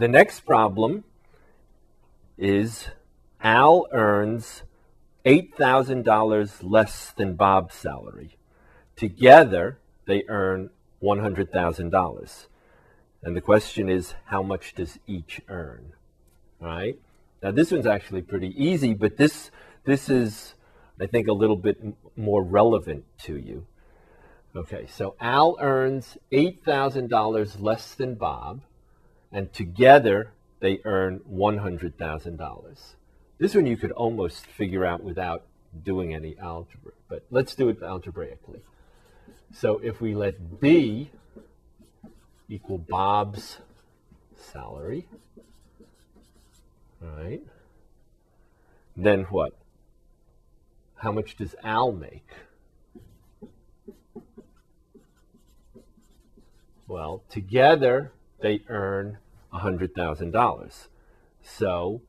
the next problem is Al earns $8,000 less than Bob's salary. Together, they earn $100,000. And the question is, how much does each earn? All right? Now, this one's actually pretty easy, but this, this is, I think, a little bit more relevant to you. Okay, so Al earns $8,000 less than Bob, and together they earn $100,000. This one you could almost figure out without doing any algebra, but let's do it algebraically. So if we let B equal Bob's salary, right? Then what? How much does Al make? Well, together they earn $100,000. So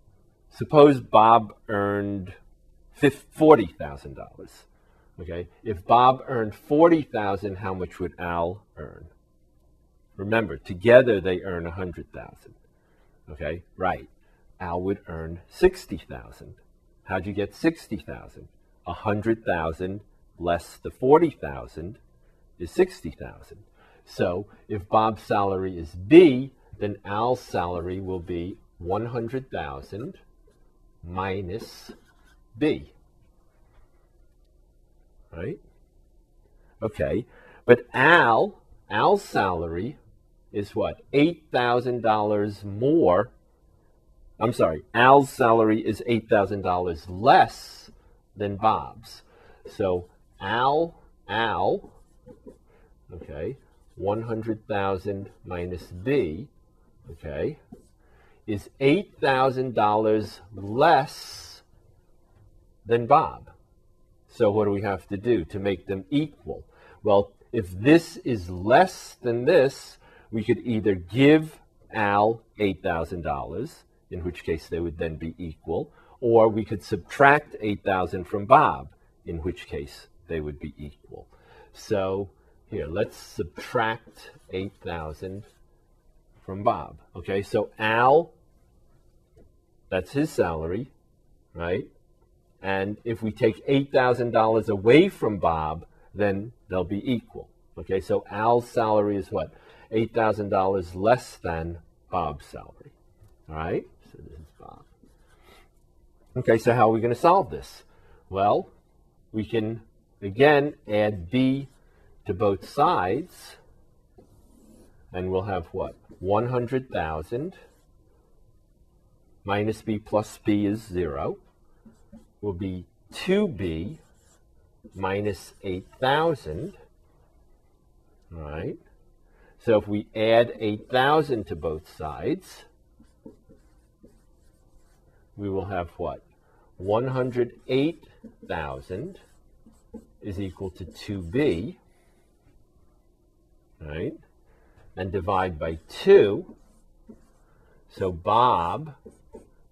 suppose Bob earned $40,000. Okay, if Bob earned 40,000, how much would Al earn? Remember, together they earn 100,000. Okay, right. Al would earn 60,000. How'd you get 60,000? 100,000 less the 40,000 is 60,000. So if Bob's salary is B, then Al's salary will be 100,000 minus B. Right? Okay. But Al, Al's salary is what? $8,000 more. I'm sorry, Al's salary is $8,000 less than Bob's. So Al, Al, okay, 100,000 minus B, okay, is $8,000 less than Bob. So what do we have to do to make them equal? Well, if this is less than this, we could either give Al $8,000, in which case they would then be equal, or we could subtract 8,000 from Bob, in which case they would be equal. So here, let's subtract 8,000 from Bob. Okay, so Al, that's his salary, right? And if we take $8,000 away from Bob, then they'll be equal. Okay, so Al's salary is what? $8,000 less than Bob's salary. All right, so this is Bob. Okay, so how are we going to solve this? Well, we can again add B to both sides, and we'll have what? 100,000 minus b plus b is 0 will be 2b minus 8,000. All right. So if we add 8,000 to both sides, we will have what? 108,000 is equal to 2b right? And divide by 2. So Bob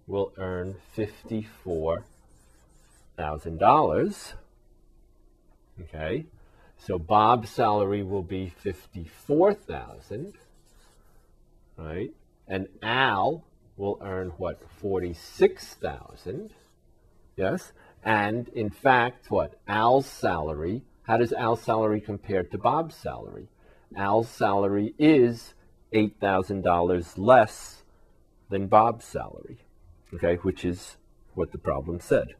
will earn $54,000. Okay? So Bob's salary will be 54,000, right? And Al will earn what? 46,000. Yes? And in fact, what? Al's salary, how does Al's salary compare to Bob's salary? Al's salary is $8,000 less than Bob's salary, okay, which is what the problem said.